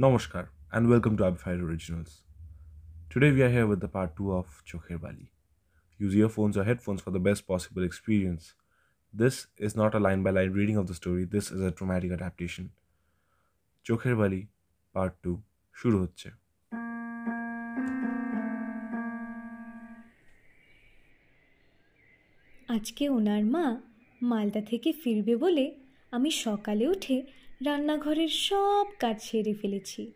Namaskar and welcome to Amplified Originals. Today we are here with the part 2 of Chokher Bali. Use earphones or headphones for the best possible experience. This is not a line by line reading of the story, this is a dramatic adaptation. চোখের বালি part two শুরু হচ্ছে আজকে ওনার মা মালদা থেকে ফিরবে বলে আমি সকালে উঠে রান্নাঘরের সব কাজ সেরে ফেলেছি।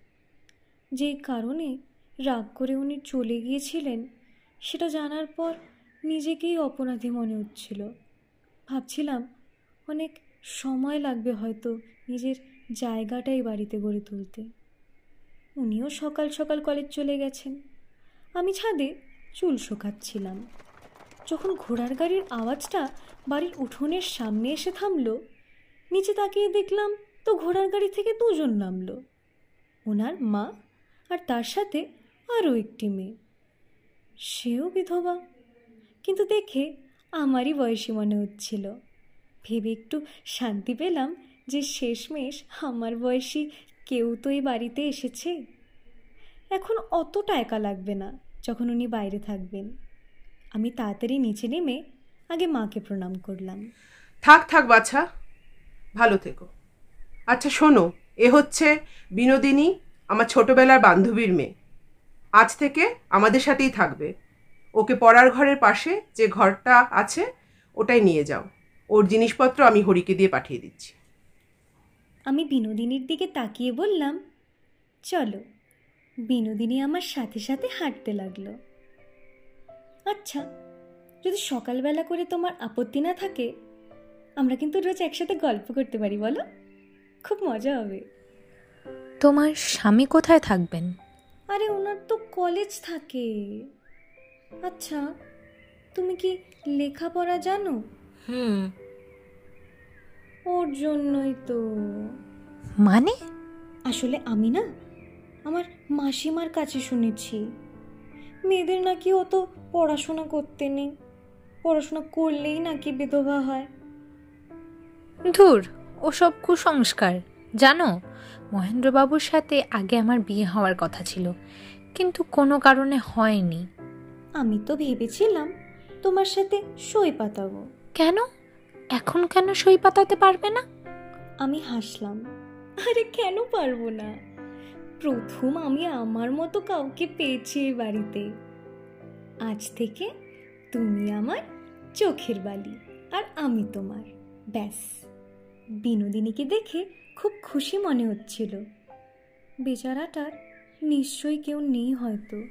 যে কারণে রাগ করে উনি চলে গিয়েছিলেন, সেটা জানার পর নিজেকেই অপরাধী মনে হচ্ছিল। ভাবছিলাম অনেক সময় লাগবে হয়তো নিজের জায়গাটাই বাড়িতে গড়ে তুলতে। উনিও সকাল সকাল কলেজ চলে গেছেন। আমি ছাদে চুল শোকাচ্ছিলাম। যখন ঘোড়ার গাড়ির আওয়াজটা বাড়ির উঠোনের সামনে এসে থামলো, নিচে তাকিয়ে দেখলাম তো ঘোড়ার গাড়ি থেকে দুজন নামলো। ওনার মা আর তার সাথে আরও একটি মেয়ে। সেও বিধবা, কিন্তু দেখে আমারই বয়সী মনে হচ্ছিল। ভেবে একটু শান্তি পেলাম যে শেষমেশ আমার বয়সী কেউ তো এই বাড়িতে এসেছে। এখন অতটা একা লাগবে না যখন উনি বাইরে থাকবেন। আমি তাড়াতাড়ি নিচে নেমে আগে মাকে প্রণাম করলাম। থাক থাক বাছা, ভালো থেকো। আচ্ছা শোনো, এ হচ্ছে বিনোদিনী, আমার ছোটবেলার বান্ধবীর মেয়ে। আজ থেকে আমাদের সাথেই থাকবে। ওকে পড়ার ঘরের পাশে যে ঘরটা আছে, ওটাই নিয়ে যাও। ওর জিনিসপত্র আমি হরিকে দিয়ে পাঠিয়ে দিচ্ছি। আমি বিনোদিনীর দিকে তাকিয়ে বললাম, চলো। বিনোদিনী আমার সাথে সাথে হাঁটতে লাগল। আচ্ছা যদি সকালবেলা করে তোমার আপত্তি না থাকে, আমরা কিন্তু রোজ একসাথে গল্প করতে পারি, বলো। খুব মজা হবে। তোমার স্বামী কোথায় থাকবেন? আরে ওনার তো কলেজ থাকে। আচ্ছা তুমি কি লেখাপড়া জানো? হুম। ওর জন্যই তো। মানে? আসলে আমি না আমার মাসিমার কাছে শুনেছি। মেয়েদের নাকি অত পড়াশোনা করতে নেই। পড়াশোনা করলেই নাকি বিধবা হয়। ধুর ওসব কুসংস্কার। জানো মহেন্দ্রবাবুর সাথে আগে আমার বিয়ে হওয়ার কথা ছিল কিন্তু কোনো কারণে হয়নি। আমি তো ভেবেছিলাম তোমার সাথে সই পাতাবো। কেন? এখন কেন সই পাতাতে পারবে না? আমি হাসলাম। আরে কেন পারব না? প্রথম আমি আমার মতো কাউকে পেয়েছি এই বাড়িতে। আজ থেকে তুমি আমার চোখের বালি আর আমি তোমার ব্যাস। বিনোদিনীকে দেখে খুব খুশি মনে হচ্ছিল। বেচারাটার নিশ্চয়ই কেউ নেই হয়তো।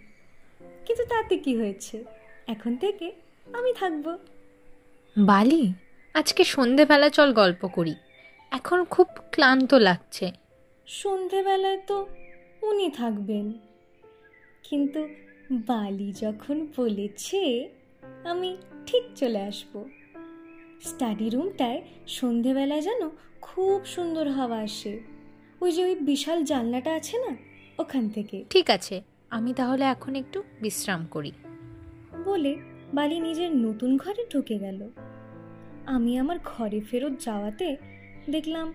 কিন্তু তাতে কি হয়েছে? এখন থেকে আমি থাকব। বালি আজকে সন্ধেবেলা চল গল্প করি। এখন খুব ক্লান্ত লাগছে। সন্ধেবেলায় তো উনি থাকবেন। কিন্তু বালি যখন বলেছে আমি ঠিক চলে আসব। স্টাডি রুমটায় সন্ধেবেলায় যেন খুব সুন্দর হাওয়া আসে। ওই যে ওই বিশাল জানলাটা আছে না ওখান থেকে। ঠিক আছে আমি তাহলে এখন একটু বিশ্রাম করি। বলে বালি নিজের নতুন ঘরে ঢুকে গেল। আমি আমার ঘরে ফেরত যাওয়াতে দেখলাম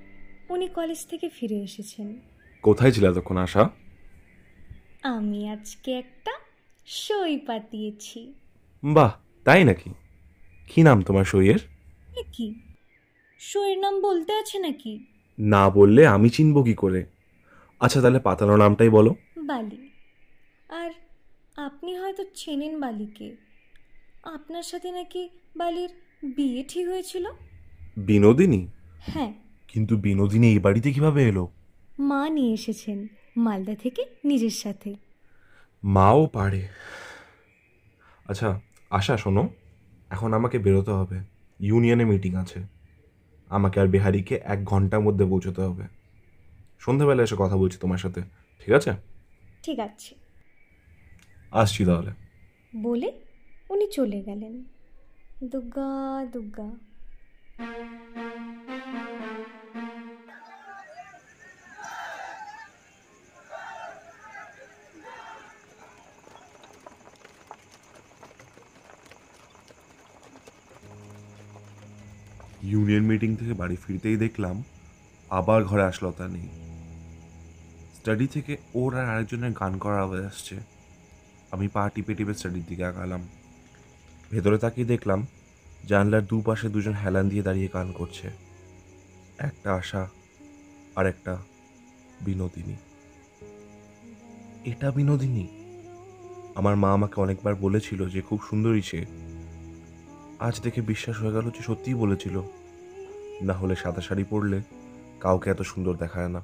উনি কলেজ থেকে ফিরে এসেছেন। কোথায় ছিল এতক্ষণ আশা? আমি আজকে একটা সই পাতিয়েছি। বাহ তাই নাকি? কি নাম তোমার সইয়ের? এ কি? সইয়ের নাম বলতে আছে নাকি? না বললে আমি চিনব কি করে? আচ্ছা তাহলে পাতানো নামটাই বলো। বালি। আর আপনি হয়তো চেনেন বালিকে। আপনার সাথে নাকি বালির বিয়ে ঠিক হয়েছিল? বিনোদিনী? হ্যাঁ। কিন্তু বিনোদিনী এই বাড়িতে কীভাবে এলো? মা নিয়ে এসেছেন মালদা থেকে নিজের সাথে। মাও পারে। আচ্ছা আশা শোনো। এখন আমাকে বেরোতে হবে। ইউনিয়নে মিটিং আছে। আমাকে আর বিহারিকে এক ঘণ্টার মধ্যে পৌঁছতে হবে। সন্ধ্যাবেলা এসে কথা বলছি তোমার সাথে। ঠিক আছে? ঠিক আছে। আসছি তাহলে। বলে উনি চলে গেলেন। দুগ্গা দুগ্গা। ইউনিয়ন মিটিং থেকে বাড়ি ফিরতেই দেখলাম আবার ঘরে আসলো তা নেই স্টাডি থেকে ওর আর আরেকজনের গান করার আওয়াজ আসছে। আমি পা টিপে টিপে স্টাডির দিকে আগালাম। ভেতরে তাকিয়ে দেখলাম জানলার দুপাশে দুজন হেলান দিয়ে দাঁড়িয়ে গান করছে। একটা আশা আর একটা বিনোদিনী। এটা বিনোদিনী? আমার মা আমাকে অনেকবার বলেছিল যে খুব সুন্দরী সে। আজ দেখে বিশ্বাস হয়ে গেল যে সত্যিই বলেছিল। না হলে সাদা শাড়ি পরলে কাউকে এত সুন্দর দেখায় না।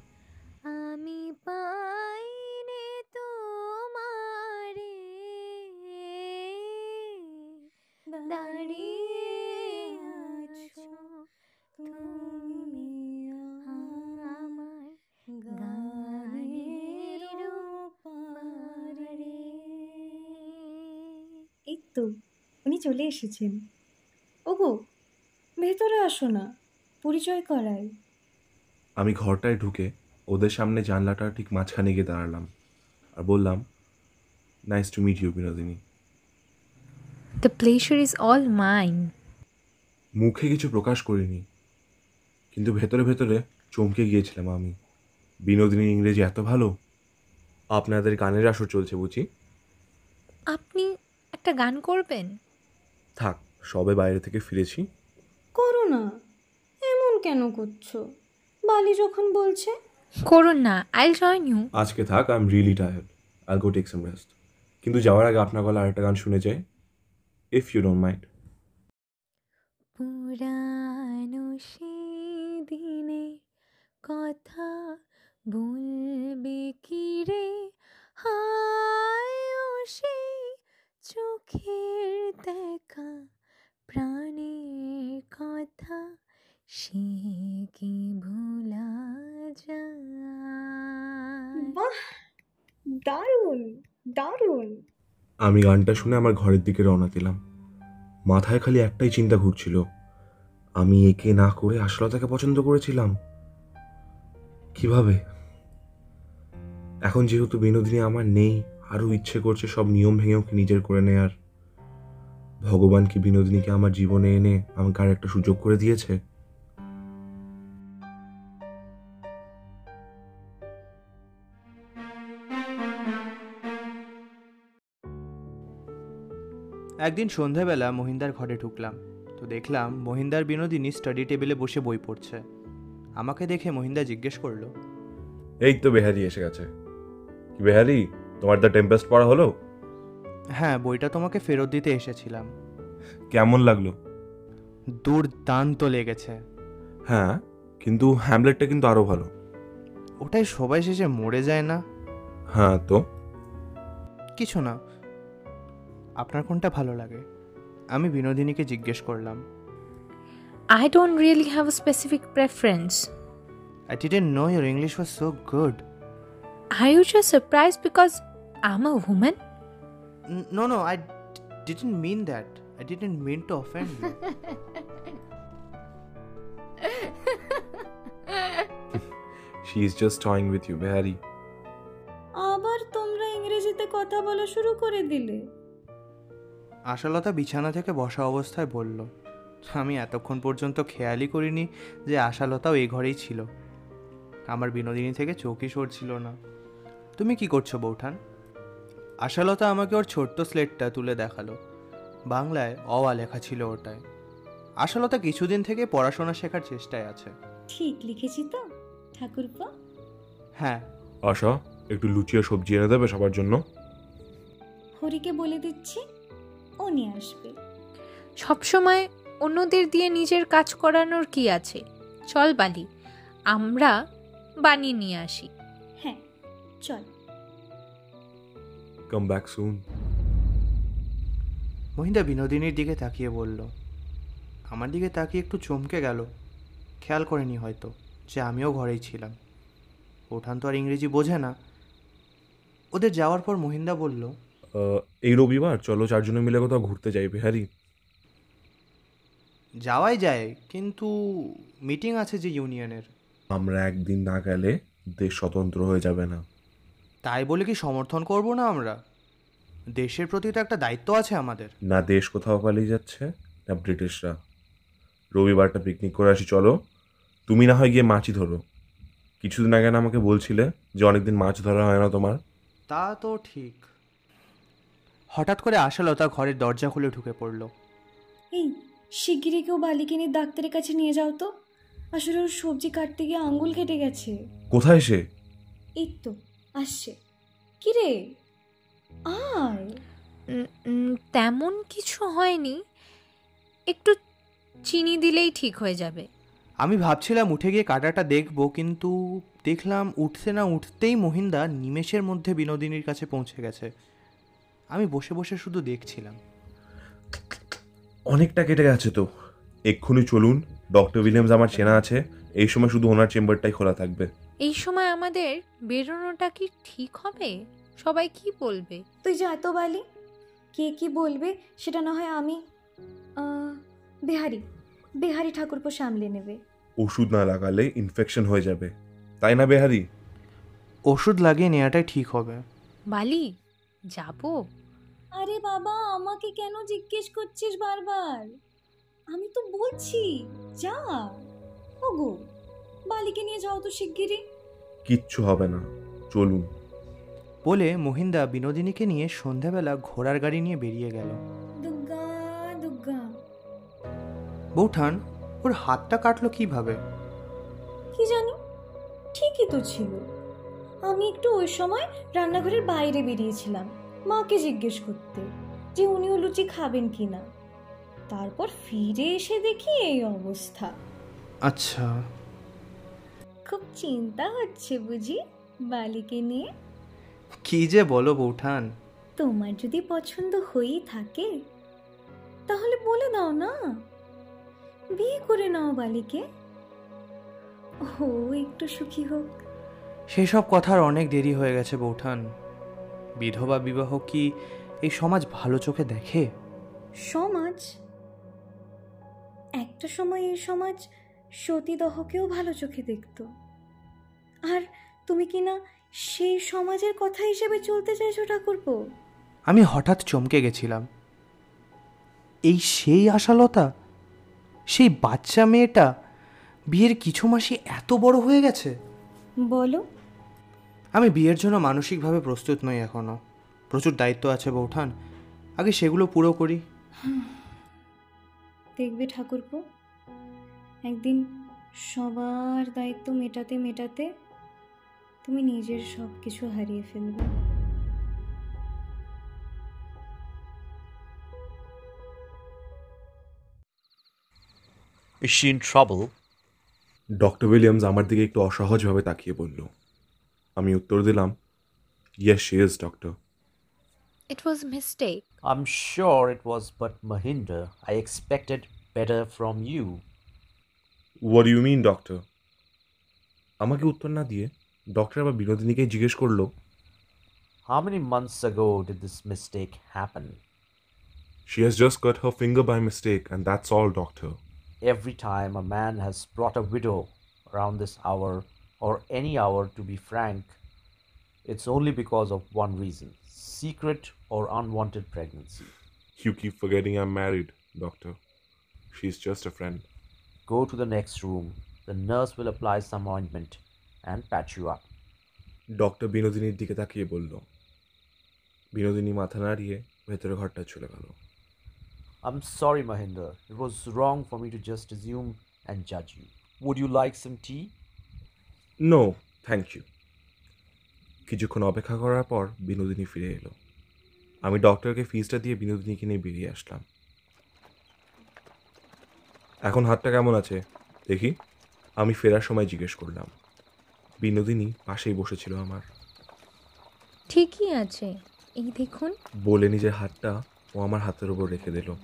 আমি পাইনে তোমারে দাঁড়িয়ে আছো তুমি আমার গানের পারে এই তো উনি চলে এসেছেন। ওগো ভেতরে আসো না। পরিচয় করাই। আমি ঘরটায় ঢুকে ওদের সামনে জানলাটার ঠিক মাঝখানে গিয়ে দাঁড়ালাম আর বললাম nice to meet you Binodini. The pleasure is all mine মুখে কিছু প্রকাশ করিনি কিন্তু ভেতরে ভেতরে চমকে গিয়েছিলাম আমি। বিনোদিনীর ইংরেজি এত ভালো আপনাদের গানের আসর চলছে বুঝি? আপনি একটা গান করবেন? থাক সবে বাইরে থেকে ফিরেছি। করো না। কেন করছ? বালি যখন বলছে। করুন না আই জয়েন ইউ আজকে থাক I am really tired I go take some rest কিন্তু যাওয়ার আগে আপনার গলা আরেকটা গান শুনে যাই ইফ ইউ ডোন্ট মাইন্ড পুরানো সেই দিনে কথা বলবে সে কি ভোলা যায়? বাহ দারুণ দারুণ। আমি গানটা শুনে আমার ঘরের দিকে রওনা দিলাম। মাথায় খালি একটাই চিন্তা ঘুরছিল। আমি একে না করে আশলতাকে পছন্দ করেছিলাম। কীভাবে? এখন যেহেতু বিনোদিনী আমার নেই আরও ইচ্ছে করছে সব নিয়ম ভেঙে ওকে নিজের করে নেয়ার। ভগবান কি বিনোদিনীকে আমার জীবনে এনে আমাকে আর একটা সুযোগ করে দিয়েছে? একদিন সন্ধ্যাবেলা মহিন্দার ঘরে ঢুকলাম। তো দেখলাম মহিন্দার বিনোদিনী স্টাডি টেবিলে বসে বই পড়ছে। আমাকে দেখে মহিন্দা জিজ্ঞেস করল এই তো বেহারি এসে গেছে। কি বেহারি তোমার দ্য টেম্পেস্ট পড়া হলো? হ্যাঁ বইটা তোমাকে ফেরত দিতে এসেছিলাম। কেমন লাগল? দুর্দান্ত লেগেছে। হ্যাঁ কিন্তু হ্যামলেটটা কিন্তু আরও ভালো। ওটাই সবাই শেষে মরে যায় না? হ্যাঁ তো? কিছু না। আপনার কোনটা ভালো লাগে? আমি বিনোদিনীকে জিজ্ঞেস করলাম। I don't really have a specific preference. I didn't know your English was so good Are you just surprised because I'm a woman? No no I didn't mean that I didn't mean to offend you she is just toying with you Behari আবার তোমরা ইংরেজিতে কথা বলা শুরু করে দিলে। আশালতা বিছানা থেকে বসা অবস্থায় বলল আমি এতক্ষণ পর্যন্ত খেয়ালই করিনি যে আশালতাও এই ঘরেই ছিল। আমার বিনোদিনী থেকে চোখই সরছিল না। তুমি কি করছ বৌঠান? আশালতা আমাকে ওর ছোট্ট স্লেটটা তুলে দেখাল। বাংলায় অওয়া লেখা ছিল ওটায়। আশালতা কিছুদিন থেকে পড়াশোনা শেখার চেষ্টায় আছে। ঠিক লিখেছি তো ঠাকুরপো। হ্যাঁ। আশা একটু লুচি আর সবজি এনে দেবে সবার জন্য? হরিকে বলে দিচ্ছি ও নিয়ে আসবে। সবসময় অন্যদের দিয়ে নিজের কাজ করানোর কি আছে? চল বালি আমরা বানিয়ে নিয়ে আসি। হ্যাঁ চল। কাম ব্যাক সুন মহিন্দা বিনোদিনীর দিকে তাকিয়ে বলল আমার দিকে তাকিয়ে একটু চমকে গেল। খেয়াল করেনি হয়তো যে আমিও ঘরেই ছিলাম। ওঠান তো আর ইংরেজি বোঝে না। ওদের যাওয়ার পর মহিন্দা বলল এই রবিবার চলো চারজনে মিলে কোথাও ঘুরতে যাই বিহারি। যাওয়াই যায় কিন্তু মিটিং আছে যে ইউনিয়নের আমরা একদিন না গেলে দেশ স্বতন্ত্র হয়ে যাবে না। তাই বলে কি সমর্থন করব না আমরা? দেশের প্রতি তো একটা দায়িত্ব আছে আমাদের। না দেশ কোথাও পালিয়ে যাচ্ছে না ব্রিটিশরা। রবিবারটা পিকনিক করে আসি চলো। তুমি না হয় গিয়ে মাছি ধরো। কিছুদিন আগে না আমাকে বলছিলে যে অনেকদিন মাছ ধরা হয় না তোমার। তা তো ঠিক। হঠাৎ করে আশালতা ঘরের দরজা খুলে ঢুকে পড়ল। এই শিগগিরই কেউ বালি কিনে ডাক্তারের কাছে নিয়ে যাও তো। আসলে ওর সবজি কাটতে গিয়ে আঙ্গুল কেটে গেছে। কোথায় সে? এই তো আসছে। কিরে? আয়। তেমন কিছু হয়নি। একটু চিনি দিলেই ঠিক হয়ে যাবে। আমি ভাবছিলাম উঠে গিয়ে কাটাটা দেখব কিন্তু দেখলাম উঠতে না উঠতেই মহিন্দা নিমেষের মধ্যে বিনোদিনীর কাছে পৌঁছে গেছে। আমি বসে বসে শুধু দেখছিলাম। অনেকটা কেটে গেছে তো। এক্ষুনি চলুন ডক্টর উইলিয়ামস আমার চেনা আছে এই সময় শুধু ওনার চেম্বারটাই খোলা থাকবে। এই সময় আমাদের বেরোনোটা কি ঠিক হবে? সবাই কি বলবে? তুই যা তো বালি। কে কি বলবে সেটা না হয় আমি আহ, বেহারি বেহারি ঠাকুরপো সামলে নেবে। ওষুধ না লাগালে ইনফেকশন হয়ে যাবে। তাই না বেহারি? ওষুধ লাগিয়ে নেওয়াটাই ঠিক হবে। বালি যাব। আরে বাবা আমাকে কেন জিজ্ঞেস করছিস বারবার? আমি তো বলছি যা। ওগো বালিকে নিয়ে যাও তো শিগগিরই। কিচ্ছু হবে না চলুন। বলে মহিন্দা বিনোদিনীকে নিয়ে সন্ধ্যাবেলা ঘোড়ার গাড়ি নিয়ে বেরিয়ে গেল। দুর্গা দুর্গা। বৌঠান ওর হাতটা কাটলো কীভাবে? কি জানি? ঠিকই তো ছিল। আমি একটু ওই সময় রান্নাঘরের বাইরে বেরিয়েছিলাম। মাকে জিজ্ঞেস করতে যে উনিও লুচি খাবেন কিনা তারপর ফিরে এসে দেখি এই অবস্থা। আচ্ছা। খুব চিন্তা হচ্ছে বুঝি বালিকে নিয়ে। কি যে বলো বৌঠান। তোমার যদি পছন্দ হয়েই থাকে তাহলে বলে দাও না। বিয়ে করে নাও বালিকে। ও একটু সুখী হোক। সেসব কথার অনেক দেরি হয়ে গেছে বৌঠান। বিধবা বিবাহ কি এই সমাজ ভালো চোখে দেখে? সমাজ? একটা সময় এই সমাজ সতীদহকেও ভালো চোখে দেখত। আর তুমি কি না সেই সমাজের কথা হিসেবে চলতে চাইছো ঠাকুরপো? আমি হঠাৎ চমকে গেছিলাম। এই সেই আশালতা? সেই বাচ্চা মেয়েটা? বিয়ের কিছু মাসই এত বড় হয়ে গেছে? বলো। আমি বিয়ের জন্য মানসিকভাবে প্রস্তুত নই এখনও। প্রচুর দায়িত্ব আছে বৌঠান। আগে সেগুলো পুরো করি। দেখবে ঠাকুরপো একদিন সবার দায়িত্ব মেটাতে মেটাতে তুমি নিজের সব কিছু হারিয়ে ফেলবে। Is she in trouble? Doctor Williams আমার দিকে একটু অসহজভাবে তাকিয়ে বলল। আমি উত্তর দিলাম yes she is doctor it was mistake I'm sure it was but Mahinder. I expected better from you. What you mean doctor আমাকে উত্তর না দিয়ে ডক্টর আবার বিনোদিনীকে জিজ্ঞেস করলো How many months ago did this mistake happen? She has just cut her finger by mistake and that's all doctor Every time a man has brought a widow around this hour, or any hour to be frank, it's only because of one reason secret or unwanted pregnancy. You keep forgetting I'm married, doctor. She's just a friend. Go to the next room. The nurse will apply some ointment and patch you up. Doctor বিনোদিনীর দিকে তাকিয়ে বলল বিনোদিনী মাথা নাড়িয়ে ভেতরে ঘরটা চলে গেল I'm sorry, Mahinder. It was wrong for me to just assume and judge you. Would you like some tea? No thank you কিছুক্ষণ অপেক্ষা করার পর বিনোদিনী ফিরে এলো। আমি ডক্টরকে ফিজটা দিয়ে বিনোদিনীকে নিয়ে বেরিয়ে আসলাম। এখন হাতটা কেমন আছে? দেখি। আমি ফেরার সময় জিজ্ঞেস করলাম। বিনোদিনী পাশেই বসেছিল আমার। ঠিকই আছে। এই দেখুন। বলে নিজের হাতটা ও আমার হাতের উপর রেখে দিল।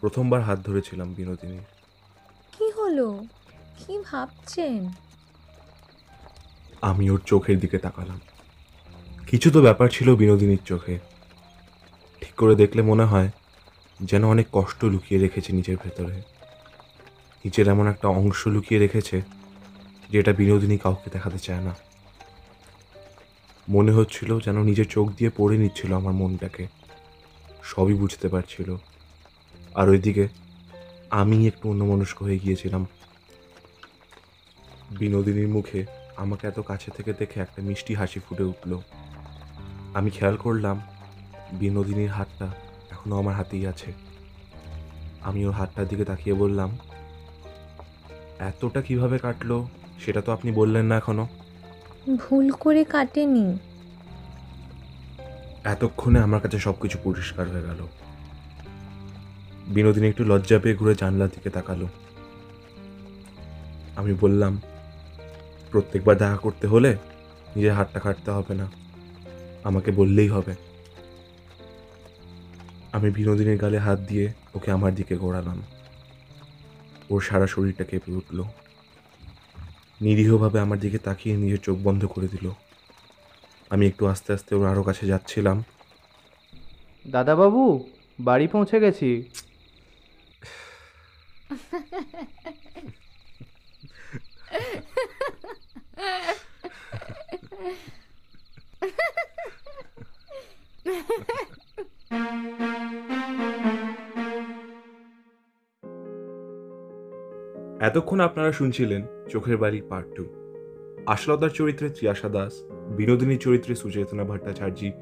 প্রথমবার হাত ধরেছিলাম বিনোদিনীর। কি হলো? কি ভাবছেন? আমি ওর চোখের দিকে তাকালাম। কিছু তো ব্যাপার ছিল বিনোদিনীর চোখে। ঠিক করে দেখলে মনে হয় যেন অনেক কষ্ট লুকিয়ে রেখেছে নিজের ভেতরে। নিজের এমন একটা অংশ লুকিয়ে রেখেছে যেটা বিনোদিনী কাউকে দেখাতে চায় না। মনে হচ্ছিল যেন নিজের চোখ দিয়ে পড়ে নিচ্ছিল আমার মনটাকে। সবই বুঝতে পারছিল। আর ওইদিকে আমি একটু অন্যমনস্ক হয়ে গিয়েছিলাম। বিনোদিনীর মুখে আমাকে এত কাছে থেকে দেখে একটা মিষ্টি হাসি ফুটে উঠল। আমি খেয়াল করলাম বিনোদিনীর হাতটা এখনও আমার হাতেই আছে। আমি ওর হাতটার দিকে তাকিয়ে বললাম এতটা কীভাবে কাটলো সেটা তো আপনি বললেন না এখনও? ভুল করে কাটেনি। এতক্ষণে আমার কাছে সবকিছু পরিষ্কার হয়ে গেল। বিনোদিনী একটু লজ্জা পেয়ে ঘুরে জানলার দিকে তাকালো। আমি বললাম প্রত্যেকবার দেখা করতে হলে নিজের হাতটা কাটতে হবে না। আমাকে বললেই হবে। আমি বিনোদিনীর গালে হাত দিয়ে ওকে আমার দিকে ঘোরালাম। ওর সারা শরীরটা কেঁপে উঠল। নিরীহভাবে আমার দিকে তাকিয়ে নিজের চোখ বন্ধ করে দিল। আমি একটু আস্তে আস্তে ওর আরও কাছে যাচ্ছিলাম। দাদাবাবু, বাড়ি পৌঁছে গেছি। এতক্ষণ আপনারা শুনছিলেন চোখের বাড়ি পার্ট টু আশলতার চরিত্রে ত্রিয়াশা দাস বিনোদিনীর চরিত্রে সুচেতনা ভট্টাচার্যী,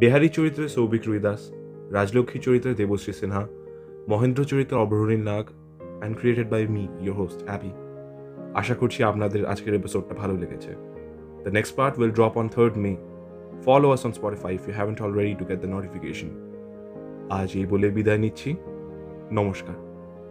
বেহারি চরিত্রে সৌভিক রুইদাস, রাজলক্ষ্মী চরিত্রে দেবশ্রী সিনহা, মহেন্দ্র চরিত্রে অবরণীর Nag and created by me your host Appy আশা করছি আপনাদের আজকের এপিসোডটা ভালো লেগেছে। The next part will drop on third May follow us on Spotify if you haven't already to get the notification আজ এই বলে বিদায় নিচ্ছি। নমস্কার।